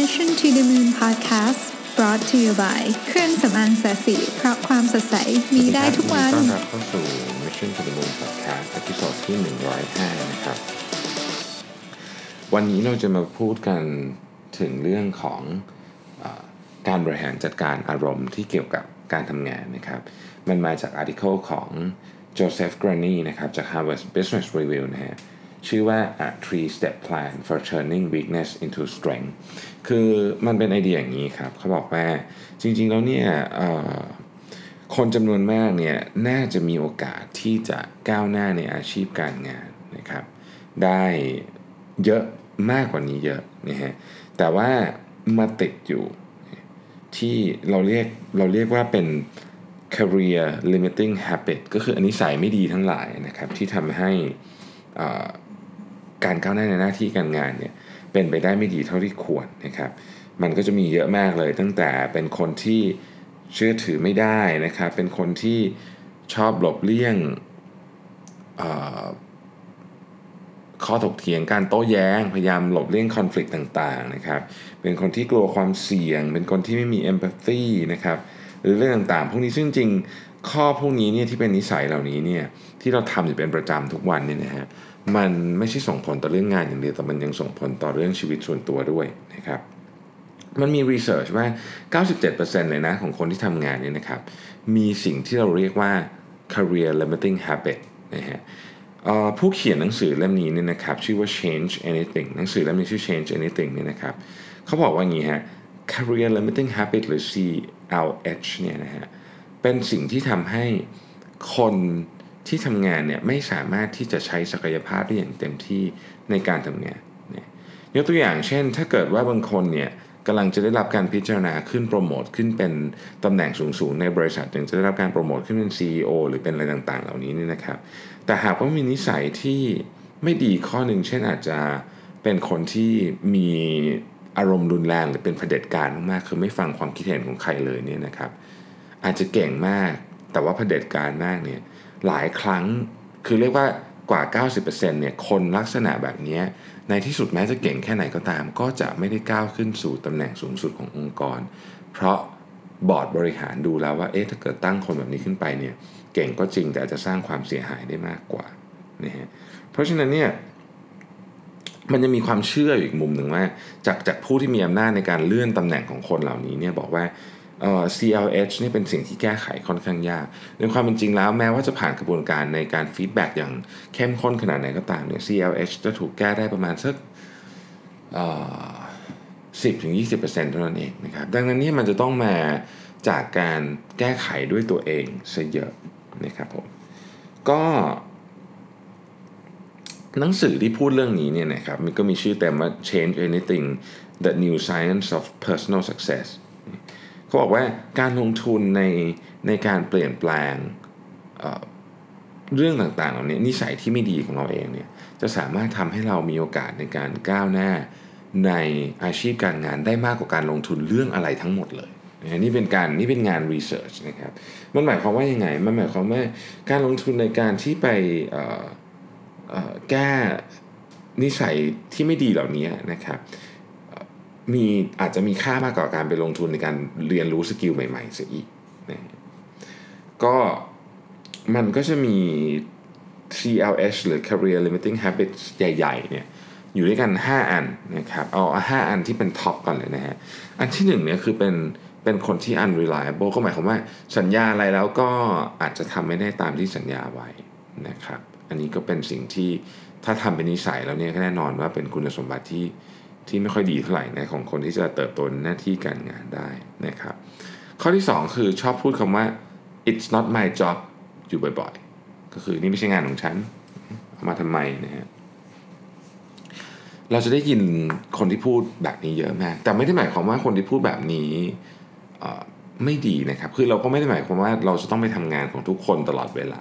Mission to the Moon Podcast brought to you by เครื่องสำอางแสสีเพราะความสดใสมีได้ทุกวันต้อนรับเข้าสู่ Mission to the Moon Podcast ตอนที่ 105 นะครับ วันนี้เราจะมาพูดกันถึงเรื่องของอการบริหารจัดการอารมณ์ที่เกี่ยวกับการทำงานนะครับ มันมาจากอาร์ติเคิลของโจเซฟกร a นีนะครับจาก Harvard Business Review นะฮะ ชื่อว่า a three step plan for turning weakness into strength คือมันเป็นไอเดียอย่างนี้ครับ เขาบอกว่าจริงๆแล้วเนี่ยคนจำนวนมากเนี่ยน่าจะมีโอกาสที่จะก้าวหน้าในอาชีพการงานนะครับได้เยอะมากกว่านี้เยอะนะฮะแต่ว่ามาติดอยู่ที่เราเรียกเราเรียกว่าเป็น career limiting habit ก็คืออันนี้ใส่ไม่ดีทั้งหลายนะครับที่ทำให้อ่อ การก้าวหน้าในหน้าที่การงานเนี่ยเป็นไปได้ไม่ดีเท่าที่ควรนะครับ มันก็จะมีเยอะมากเลย ตั้งแต่เป็นคนที่เชื่อถือไม่ได้นะครับ เป็นคนที่ชอบหลบเลี่ยงข้อถกเถียงการโต้แย้ง พยายามหลบเลี่ยงคอน FLICT ต่างๆนะครับ เป็นคนที่กลัวความเสี่ยง เป็นคนที่ไม่มี empathy นะครับ หรือเรื่องต่างๆ พวกนี้ซึ่งจริงข้อพวกนี้เนี่ยที่เป็นนิสัยเหล่านี้เนี่ยที่เราทำอยู่เป็นประจำทุกวันเนี่ยนะฮะ มันไม่ใช่ส่งผลต่อเรื่องงานอย่างเดียวแต่มันยังส่งผลต่อเรื่องชีวิตส่วนตัวด้วยนะครับมันมีรีเสิร์ชว่า 97%เลยนะของคนที่ทำงานเนี่ยนะครับ มีสิ่งที่เราเรียกว่า career limiting habit นะฮะผู้เขียนหนังสือเล่มนี้เนี่ยนะครับ ชื่อว่า change anything หนังสือเล่มนี้ชื่อ change anything เนี่ยนะครับเขาบอกว่าอย่างนี้ฮะ career limiting habit หรือ CLH เนี่ยนะฮะเป็นสิ่งที่ทำให้คน ที่ทำงานเนี่ยไม่สามารถที่จะใช้ศักยภาพได้อย่างเต็มที่ในการทำงานเนี่ยยกตัวอย่างเช่น ถ้าเกิดว่าบางคนเนี่ยกำลังจะได้รับการพิจารณาขึ้นโปรโมทขึ้นเป็นตำแหน่งสูงๆในบริษัทหนึ่งจะได้รับการโปรโมทขึ้นเป็น CEO หรือเป็นอะไรต่างๆ เหล่านี้นี่นะครับ แต่หากว่ามีนิสัยที่ไม่ดีข้อหนึ่งเช่นอาจจะเป็นคนที่มีอารมณ์รุนแรงหรือเป็นเผด็จการมากๆคือไม่ฟังความคิดเห็นของใครเลยเนี่ยนะครับ อาจจะเก่งมากแต่ว่าเผด็จการมากเนี่ย หลายครั้งคือเรียกว่ากว่า 90%เนี่ยคนลักษณะแบบนี้ในที่สุดแม้จะเก่งแค่ไหนก็ตาม ก็จะไม่ได้ก้าวขึ้นสู่ตำแหน่งสูงสุดขององค์กร เพราะบอร์ดบริหารดูแล้วว่าเอ๊ะถ้าเกิดตั้งคนแบบนี้ขึ้นไปเนี่ยเก่งก็จริงแต่อาจจะสร้างความเสียหายได้มากกว่านะฮะเพราะฉะนั้นเนี่ยมันจะมีความเชื่ออยู่อีกมุมหนึ่งว่า จากจากผู้ที่มีอำนาจในการเลื่อนตำแหน่งของคนเหล่านี้เนี่ยบอกว่า CLH นี่เป็นสิ่งที่แก้ไขค่อนข้างยากในความเป็นจริงแล้วแม้ว่าจะผ่านกระบวนการในการฟีดแบ็กอย่างเข้มข้นขนาดไหนก็ตามเนี่ย CLH จะถูกแก้ได้ประมาณสักสิบถึงยีเท่านั้นเองนะครับดังนั้นนี่มันจะต้องมาจากการแก้ไขด้วยตัวเองซะเยอะนะครับผมก็ หนังสือที่พูดเรื่องนี้เนี่ยนะครับมันก็มีชื่อเต็มว่า Change Anything the New Science of Personal Success เขาบอกว่าการลงทุนในในการเปลี่ยนแปลงเเรื่องต่างๆเหล่านี้นิสัยที่ไม่ดีของเราเองเนี่ยจะสามารถทำให้เรามีโอกาสในการก้าวหน้าในอาชีพการงานได้มากกว่าการลงทุนเรื่องอะไรทั้งหมดเลยนี่เป็นการนี่เป็นงานรีเสิร์ชนะครับมันหมายความว่ายังไงมันหมายความว่าการลงทุนในการที่ไปแก้นิสัยที่ไม่ดีเหล่านี้นะครับ มีอาจจะมีค่ามากกว่าการไปลงทุนในการเรียนรู้สกิลใหม่ๆเสียอีกนะก็มันก็จะมี CLH หรือ Career Limiting Habits ใหญ่ๆเนี่ยอยู่ด้วยกัน 5 อันนะครับเอา5อันที่เป็นท็อปก่อนเลยนะฮะอันที่1เนี่ยคือเป็นเป็นคนที่ unreliable ก็หมายความว่าสัญญาอะไรแล้วก็อาจจะทำไม่ได้ตามที่สัญญาไว้นะครับ อันนี้ก็เป็นสิ่งที่ถ้าทำเป็นนิสัยแล้วเนี่ยแน่นอนว่าเป็นคุณสมบัติที่ ที่ไม่ค่อยดีเท่าไหร่นะของคนที่จะเติบโตนหน้าที่การงานได้นะครับ ข้อที่ 2 คือชอบพูดคำว่า it's not my job อยู่บ่อยๆ ก็คือนี่ไม่ใช่งานของฉันเอามาทำไมนะฮะเราจะได้ยินคนที่พูดแบบนี้เยอะมาก แต่ไม่ได้หมายความว่าคนที่พูดแบบนี้ไม่ดีนะครับ คือเราก็ไม่ได้หมายความว่าเราจะต้องไปทำงานของทุกคนตลอดเวลา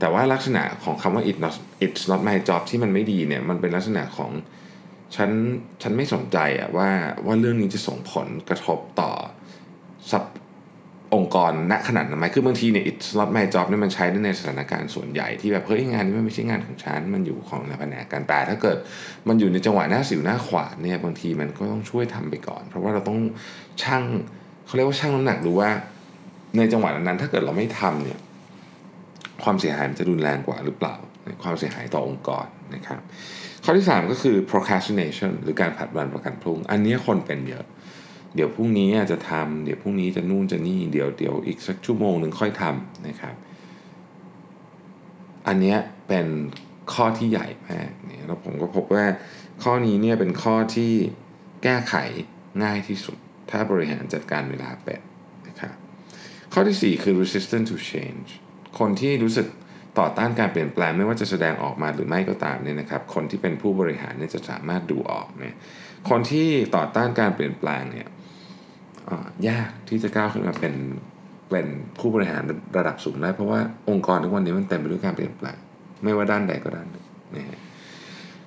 แต่ว่าลักษณะของคำว่า it's not it's not my job ที่มันไม่ดีเนี่ย มันเป็นลักษณะของ ฉันฉันไม่สนใจอะว่าว่าเรื่องนี้จะส่งผลกระทบต่อซับองค์กรณขนาดนั้นไหมคือบางทีเนี่ย it's not my job เนี่ยมันใช้ได้ในสถานการณ์ส่วนใหญ่ที่แบบเฮ้ยงานนี้มันไม่ใช่งานของฉัน มันอยู่ของแผนกการแต่ถ้าเกิดมันอยู่ในจังหวะหน้าสิวหน้าขวานเนี่ยบางทีมันก็ต้องช่วยทำไปก่อน เพราะว่าเราต้องชั่งเขาเรียกว่าชั่งน้ำหนักดูว่า ในจังหวะนั้นถ้าเกิดเราไม่ทำเนี่ยความเสียหายมันจะรุนแรงกว่าหรือเปล่า ความเสียหายต่อองค์กรนะครับ ข้อที่ 3 ก็คือ procrastination หรือการผัดวันประกันพรุ่ง อันนี้คนเป็นเยอะ เดี๋ยวพรุ่งนี้จะทำเดี๋ยวพรุ่งนี้จะนู่นจะนี่ เดี๋ยวเดี๋ยวอีกสักชั่วโมงหนึ่งค่อยทำนะครับ อันนี้เป็นข้อที่ใหญ่มากเนี่ยแล้วผมก็พบว่าข้อนี้เนี่ยเป็นข้อที่แก้ไขง่ายที่สุด ถ้าบริหารจัดการเวลาเป็นนะครับข้อที่ 4 คือ resistant to change คนที่รู้สึก ต่อต้านการเปลี่ยนแปลงไม่ว่าจะแสดงออกมาหรือไม่ก็ตามเนี่ยนะครับ คนที่เป็นผู้บริหารเนี่ยจะสามารถดูออกเนี่ยคนที่ต่อต้านการเปลี่ยนแปลงเนี่ยยากที่จะก้าวขึ้นมาเป็นเป็นผู้บริหารระดับสูงได้เพราะว่าองค์กรทุกวันนี้มันเต็มไปด้วยการเปลี่ยนแปลง ไม่ว่าด้านใดก็ด้านหนึ่งนะฮะ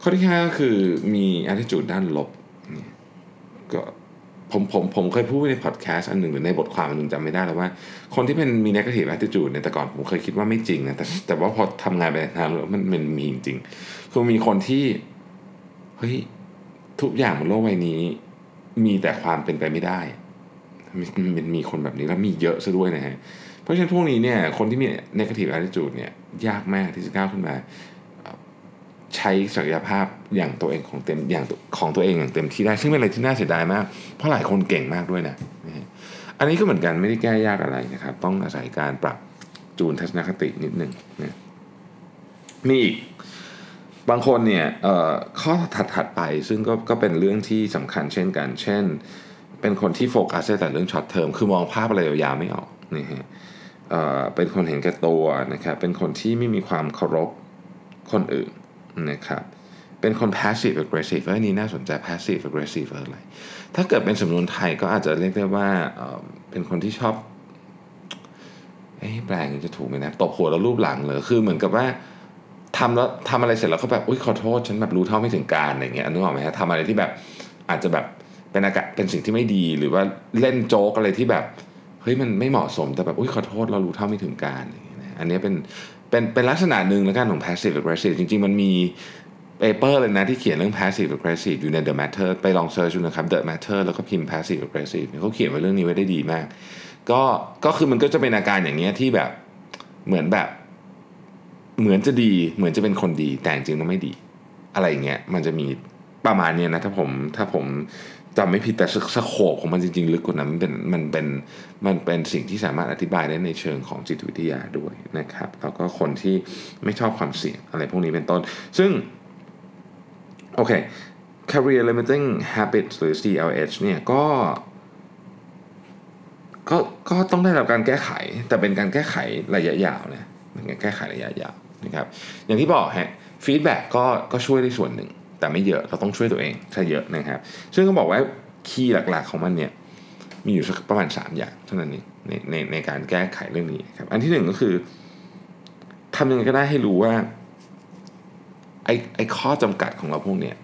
ข้อที่5ก็คือมี attitude ด้านลบนี่ก็ ผมผมผมเคยพูดในพอดแคสต์อันหนึ่งหรือในบทความอันหนึ่งจำไม่ได้แล้วว่า คนที่เป็นมี negative attitude เนี่ยแต่ก่อนผมเคยคิดว่าไม่จริงนะแต่แต่ว่าพอทำงานไปนานแล้วมันมันมีจริงคือมีคนที่เฮ้ยทุกอย่างบนโลกใบนี้ มีแต่ความเป็นไปไม่ได้มันมีคนแบบนี้แล้วมีเยอะซะด้วยนะฮะเพราะฉะนั้นพวกนี้เนี่ยคนที่มี negative attitude เนี่ยยากมากที่จะก้าวขึ้นมา ช้ศักยภาพอย่างตัวเองของเต็มอย่างของตัวเองอย่างเต็มที่ได้ซึ่งเป็นอะไรที่น่าเสียดายมาก เพราะหลายคนเก่งมากด้วยนะอันนี้ก็เหมือนกันไม่ได้แก้ยากอะไรนะครับ ต้องอาศัยการปรับจูนทัศนคตินิดหนึ่งนะมีอีกบางคนเนี่ยข้อถัดๆไปซึ่งก็ก็เป็นเรื่องที่สำคัญเช่นกัน เช่น เป็นคนที่โฟกัสแต่เรื่อง short term คือมองภาพอะไรยาวๆไม่ออกนี่ฮะเป็นคนเห็นแก่ตัวนะครับเป็นคนที่ไม่มีความเคารพคนอื่น นะครับเป็นคน passive aggressive อันนี้น่าสนใจ passive aggressive อะไร ถ้าเกิดเป็นสำนวนไทยก็อาจจะเรียกได้ว่าเป็นคนที่ชอบเอ้แปลจะถูกไหมนะตบหัวแล้วลูบหลังเลยคือเหมือนกับว่าทำแล้วทำอะไรเสร็จแล้วก็แบบอุ้ยขอโทษฉันแบบรู้เท่าไม่ถึงการณ์อะไรเงี้ยนึกออกไหมฮะทำอะไรที่แบบอาจจะแบบเป็นอาการเป็นสิ่งที่ไม่ดีหรือว่าเล่นโจ๊กอะไรที่แบบเฮ้ยมันไม่เหมาะสมแต่แบบอุ้ยขอโทษเรารู้เท่าไม่ถึงการณ์อันนี้เป็น เป็นเป็นลักษณะหนึ่งแล้วกันของ passive aggressive จริง ๆ มันมี paper เลยนะที่เขียนเรื่อง passive aggressive อยู่ใน The Matter ไปลอง search ดูนะครับ The Matter แล้วก็พิมพ์ passive aggressive เขาเขียนไว้เรื่องนี้ไว้ได้ดีมาก ก็ก็คือมันก็จะเป็นอาการอย่างเงี้ยที่แบบเหมือนแบบเหมือนจะดีเหมือนจะเป็นคนดีแต่จริงๆแล้วไม่ดี อะไรเงี้ยมันจะมีประมาณนี้นะถ้าผมถ้าผม จำไม่ผิดแต่สโคปของมันจริงๆ ลึกกว่านั้นมันเป็นมันเป็นมันเป็นสิ่งที่สามารถอธิบายได้ในเชิงของจิตวิทยาด้วยนะครับ แล้วก็คนที่ไม่ชอบความเสี่ยงอะไรพวกนี้เป็นต้น ซึ่ง โอเค career limiting habits หรือ CLH เนี่ยก็ก็ก็ต้องได้รับการแก้ไข แต่เป็นการแก้ไขระยะยาวนะเป็นการแก้ไขระยะยาวนะครับ อย่างที่บอกฮะฟีดแบ็กก็ก็ช่วยได้ส่วนหนึ่ง แต่ไม่เยอะเราต้องช่วยตัวเองใช่เยอะนะครับซึ่งก็บอกว่าคีย์หลักๆของมันเนี่ยมีอยู่สักประมาณ 3 อย่างเท่านั้นเองในในในการแก้ไขเรื่องนี้ครับอันที่หนึ่งก็คือทำยังไงก็ได้ให้รู้ว่าไอ้ไอ้ข้อจำกัดของเราพวกเนี้ย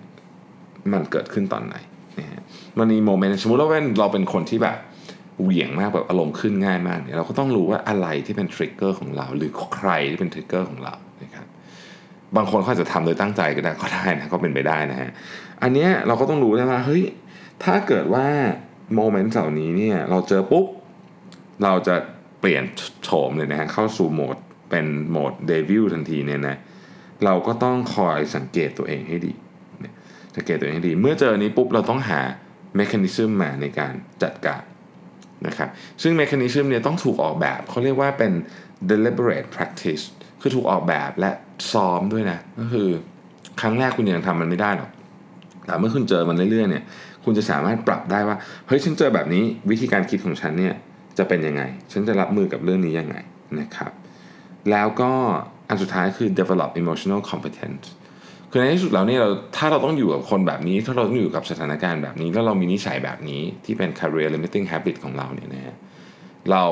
มันเกิดขึ้นตอนไหนนะฮะมันมี moment สมมติว่าเราเป็นคนที่แบบเหวี่ยงมากแบบอารมณ์ขึ้นง่ายมากเนี่ยเราก็ต้องรู้ว่าอะไรที่เป็น trigger ของเรา หรือใครที่เป็น trigger ของเรา บางคนเขาจะทำโดยตั้งใจก็ได้ก็ได้นะก็เป็นไปได้นะฮะอันนี้เราก็ต้องรู้ได้ว่าเฮ้ยถ้าเกิดว่า moment เหล่านี้เนี่ยเราเจอปุ๊บเราจะเปลี่ยนโฉมเลยนะฮะเข้าสู่โหมดเป็นโหมด devil ทันทีเนี่ยนะเราก็ต้องคอยสังเกตตัวเองให้ดีสังเกตตัวเองให้ดี เมื่อเจอนี้ปุ๊บเราต้องหา mechanism มาในการจัดการนะครับซึ่ง mechanism เนี่ยต้องถูกออกแบบเขาเรียกว่าเป็น deliberate practice คือถูกออกแบบและ ซ้อมด้วยนะก็คือครั้งแรกคุณยังทำมันไม่ได้หรอกแต่เมื่อคุณเจอมันเรื่อยๆเนี่ย คุณจะสามารถปรับได้ว่าเฮ้ยฉันเจอแบบนี้วิธีการคิดของฉันเนี่ยจะเป็นยังไง ฉันจะรับมือกับเรื่องนี้ยังไงนะครับ แล้วก็อันสุดท้ายคือ develop emotional competence คือในที่สุดแล้วเนี่ยเราถ้าเราต้องอยู่กับคนแบบนี้ ถ้าเราต้องอยู่กับสถานการณ์แบบนี้ แล้วเรามีนิสัยแบบนี้ที่เป็น career limiting habit ของเราเนี่ยนะฮะเรา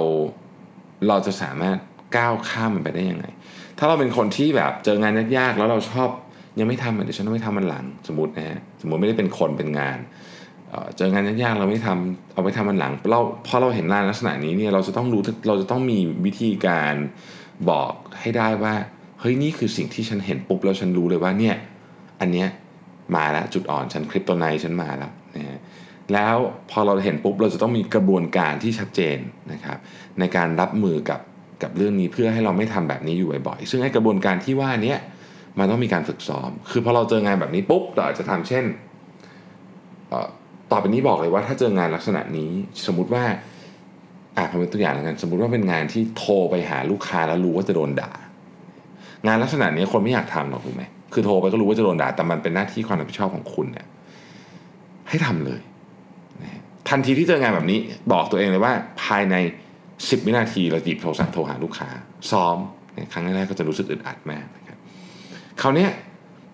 เราจะสามารถก้าวข้ามมันไปได้ยังไง ถ้าเราเป็นคนที่แบบเจองานยากๆ แล้วเราชอบยังไม่ทำเดี๋ยวฉันต้องไม่ทำมันหลังสมมตินะฮะสมมติไม่ได้เป็นคนเป็นงานเจองานยากๆเราไม่ทำเอาไปทำมันหลังเราพอเราเห็นงานลักษณะนี้เนี่ยเราจะต้องรู้เราจะต้องมีวิธีการบอกให้ได้ว่าเฮ้ยนี่คือสิ่งที่ฉันเห็นปุ๊บแล้วฉันรู้เลยว่าเนี่ยอันเนี้ยมาแล้วจุดอ่อนฉันคริปโตไนฉันมาแล้วนะฮะแล้วพอเราเห็นปุ๊บเราจะต้องมีกระบวนการที่ชัดเจนนะครับในการรับมือกับ กับเรื่องนี้เพื่อให้เราไม่ทำแบบนี้อยู่บ่อยๆ ซึ่งไอ้กระบวนการที่ว่านี้มันต้องมีการฝึกซ้อม คือพอเราเจองานแบบนี้ปุ๊บเราอาจจะทำเช่นต่อไปนี้บอกเลยว่าถ้าเจองานลักษณะนี้สมมุติว่าอ่าผมเป็นตัวอย่างแล้วกันสมมติว่าเป็นงานที่โทรไปหาลูกค้าแล้วรู้ว่าจะโดนด่า งานลักษณะนี้คนไม่อยากทำหรอกถูกไหมคือโทรไปก็รู้ว่าจะโดนด่าแต่มันเป็นหน้าที่ความรับผิดชอบของคุณเนี่ยให้ทำเลยทันทีที่เจองานแบบนี้ บอกตัวเองเลยว่าภายใน 10 วินาทีเราหยิบโทรศัพท์โทรหาลูกค้า ซ้อมครั้งแรกๆก็จะรู้สึกอึดอัดมากนะครับคราวนี้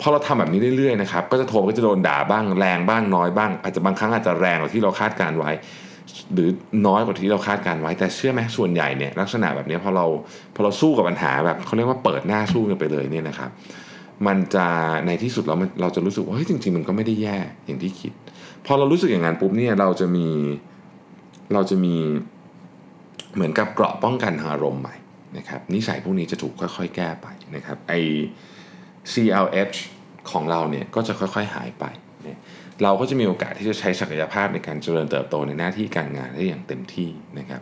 พอเราทำแบบนี้เรื่อยๆนะครับก็จะโทรก็จะโดนด่าบ้างแรงบ้างน้อยบ้าง อาจจะบางครั้งอาจจะแรงกว่าที่เราคาดการไว้ หรือน้อยกว่าที่เราคาดการไว้ แต่เชื่อไหมส่วนใหญ่เนี่ยลักษณะแบบนี้พอเราพอเราสู้กับปัญหาแบบเขาเรียกว่าเปิดหน้าสู้กันไปเลยเนี่ยนะครับ มันจะในที่สุดเราเราจะรู้สึกว่าเฮ้ยจริง ๆ มันก็ไม่ได้แย่อย่างที่คิด พอเรารู้สึกอย่างนั้นปุ๊บเนี่ยเราจะมีเราจะมี เหมือนกับเกราะป้องกันทางอารมณ์ใหม่นะครับนิสัยพวกนี้จะถูกค่อยๆ แก้ไปนะครับไอ CLH ของเราเนี่ยก็จะค่อยๆหายไปเนี่ยเราก็จะมีโอกาสที่จะใช้ศักยภาพในการเจริญเติบโตในหน้าที่การงานได้อย่างเต็มที่นะครับ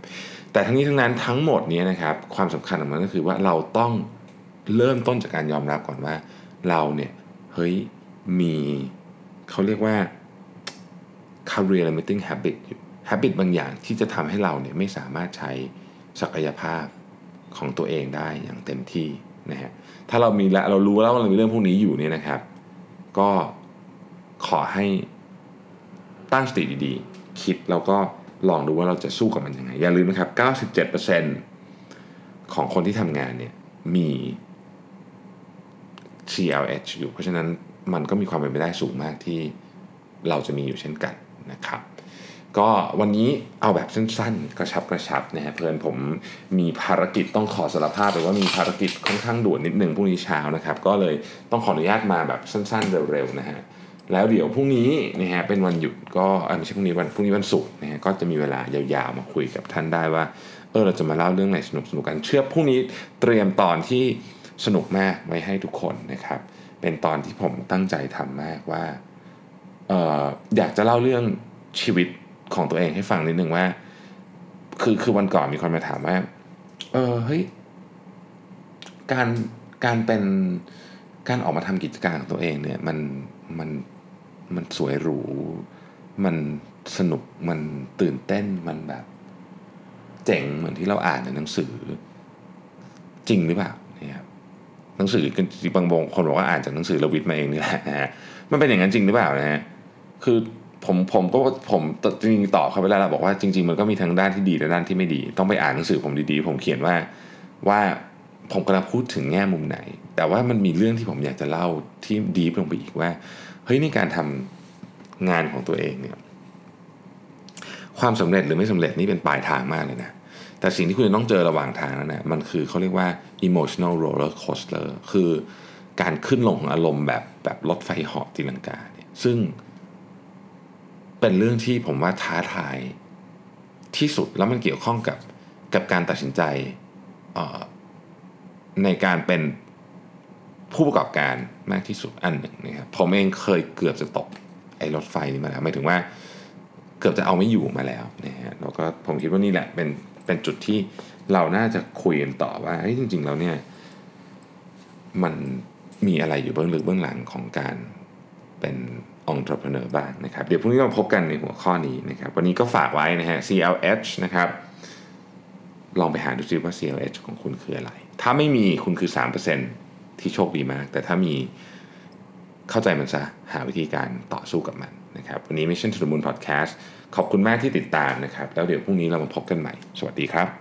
แต่ทั้งนี้ทั้งนั้นทั้งหมดนี้นะครับความสำคัญของมันก็คือว่าเราต้องเริ่มต้นจากการยอมรับก่อนว่าเราเนี่ยเฮ้ยมีเขาเรียกว่า career limiting habit อยู่ habit บางอย่างที่จะทำให้เราเนี่ยไม่สามารถใช้ศักยภาพของตัวเองได้อย่างเต็มที่นะฮะถ้าเรามีและเรารู้แล้วว่าเรามีเรื่องพวกนี้อยู่เนี่ยนะครับ ก็ขอให้ตั้งสติดีๆ คิดแล้วก็ลองดูว่าเราจะสู้กับมันยังไง อย่าลืมนะครับ 97%ของคนที่ทำงานเนี่ยมี CLH อยู่ เพราะฉะนั้นมันก็มีความเป็นไปได้สูงมากที่เราจะมีอยู่เช่นกันนะครับ ก็วันนี้เอาแบบสั้นๆ กระชับกระชับนะฮะเพื่อนผมมีภารกิจต้องขอสารภาพเลยว่ามีภารกิจค่อนข้างด่วนนิดนึงพรุ่งนี้เช้านะครับ ก็เลยต้องขออนุญาตมาแบบสั้นๆ เร็วๆนะฮะแล้วเดี๋ยวพรุ่งนี้นะฮะเป็นวันหยุดก็ไม่ใช่พรุ่งนี้วันพรุ่งนี้วันศุกร์นะฮะก็จะมีเวลายาวๆมาคุยกับท่านได้ว่าเออเราจะมาเล่าเรื่องไหนสนุกๆกันเชื่อพรุ่งนี้เตรียมตอนที่สนุกมากไว้ให้ทุกคนนะครับ เป็นตอนที่ผมตั้งใจทำมากว่าเอออยากจะเล่าเรื่องชีวิต ของตัวเองให้ฟังนิดนึงว่า คือคือวันก่อนมีคนมาถามว่า เออเฮ้ยการการเป็นการออกมาทำกิจการของตัวเองเนี่ย มันมันมันสวยหรูมันสนุกมันตื่นเต้นมันแบบ เจ๋งเหมือนที่เราอ่านในหนังสือ จริงหรือเปล่าเนี่ยครับหนังสือบางบงคนบอกว่าอ่านจากหนังสือระวิทมาเองนี่แหละนะฮะมันเป็นอย่างนั้นจริงหรือเปล่านะฮะคือ ผมผมก็ผมจริงๆตอบเขาไปแล้วบอกว่าจริง ๆ มันก็มีทั้งด้านที่ดีและด้านที่ไม่ดี ต้องไปอ่านหนังสือผมดีๆ ผมเขียนว่าว่าผมกำลังพูดถึงแง่มุมไหน แต่ว่ามันมีเรื่องที่ผมอยากจะเล่าที่ดีลงไปอีกว่าเฮ้ยในการทำงานของตัวเองเนี่ยความสำเร็จหรือไม่สำเร็จนี่เป็นปลายทางมากเลยนะแต่สิ่งที่คุณจะต้องเจอระหว่างทางนั้นนะมันคือเขาเรียกว่า emotional roller coaster คือการขึ้นลงของอารมณ์แบบแบบรถไฟเหาะตีลังกาเนี่ยซึ่ง เป็นเรื่องที่ผมว่าท้าทายที่สุดแล้วมันเกี่ยวข้องกับกับการตัดสินใจในการเป็นผู้ประกอบการมากที่สุดอันหนึ่งนะครับผมเองเคยเกือบจะตกไอ้รถไฟนี้มาแล้วหมายถึงว่าเกือบจะเอาไม่อยู่มาแล้วนะฮะแล้วก็ผมคิดว่านี่แหละเป็นเป็นจุดที่เราน่าจะคุยกันต่อว่าเฮ้ยจริง ๆ แล้วเนี่ยมันมีอะไรอยู่เบื้องลึกเบื้องหลังของการ เป็น entrepreneur บ้างนะครับ เดี๋ยวพรุ่งนี้เราพบกันในหัวข้อนี้นะครับ วันนี้ก็ฝากไว้นะฮะ CLH นะครับ ลองไปหาดูซิว่า CLH ของคุณคืออะไร ถ้าไม่มีคุณคือ 3%ที่โชคดีมาก แต่ถ้ามีเข้าใจมันซะ หาวิธีการต่อสู้กับมันนะครับ วันนี้ Mission to the Moon Podcast ขอบคุณมากที่ติดตามนะครับ แล้วเดี๋ยวพรุ่งนี้เรามาพบกันใหม่ สวัสดีครับ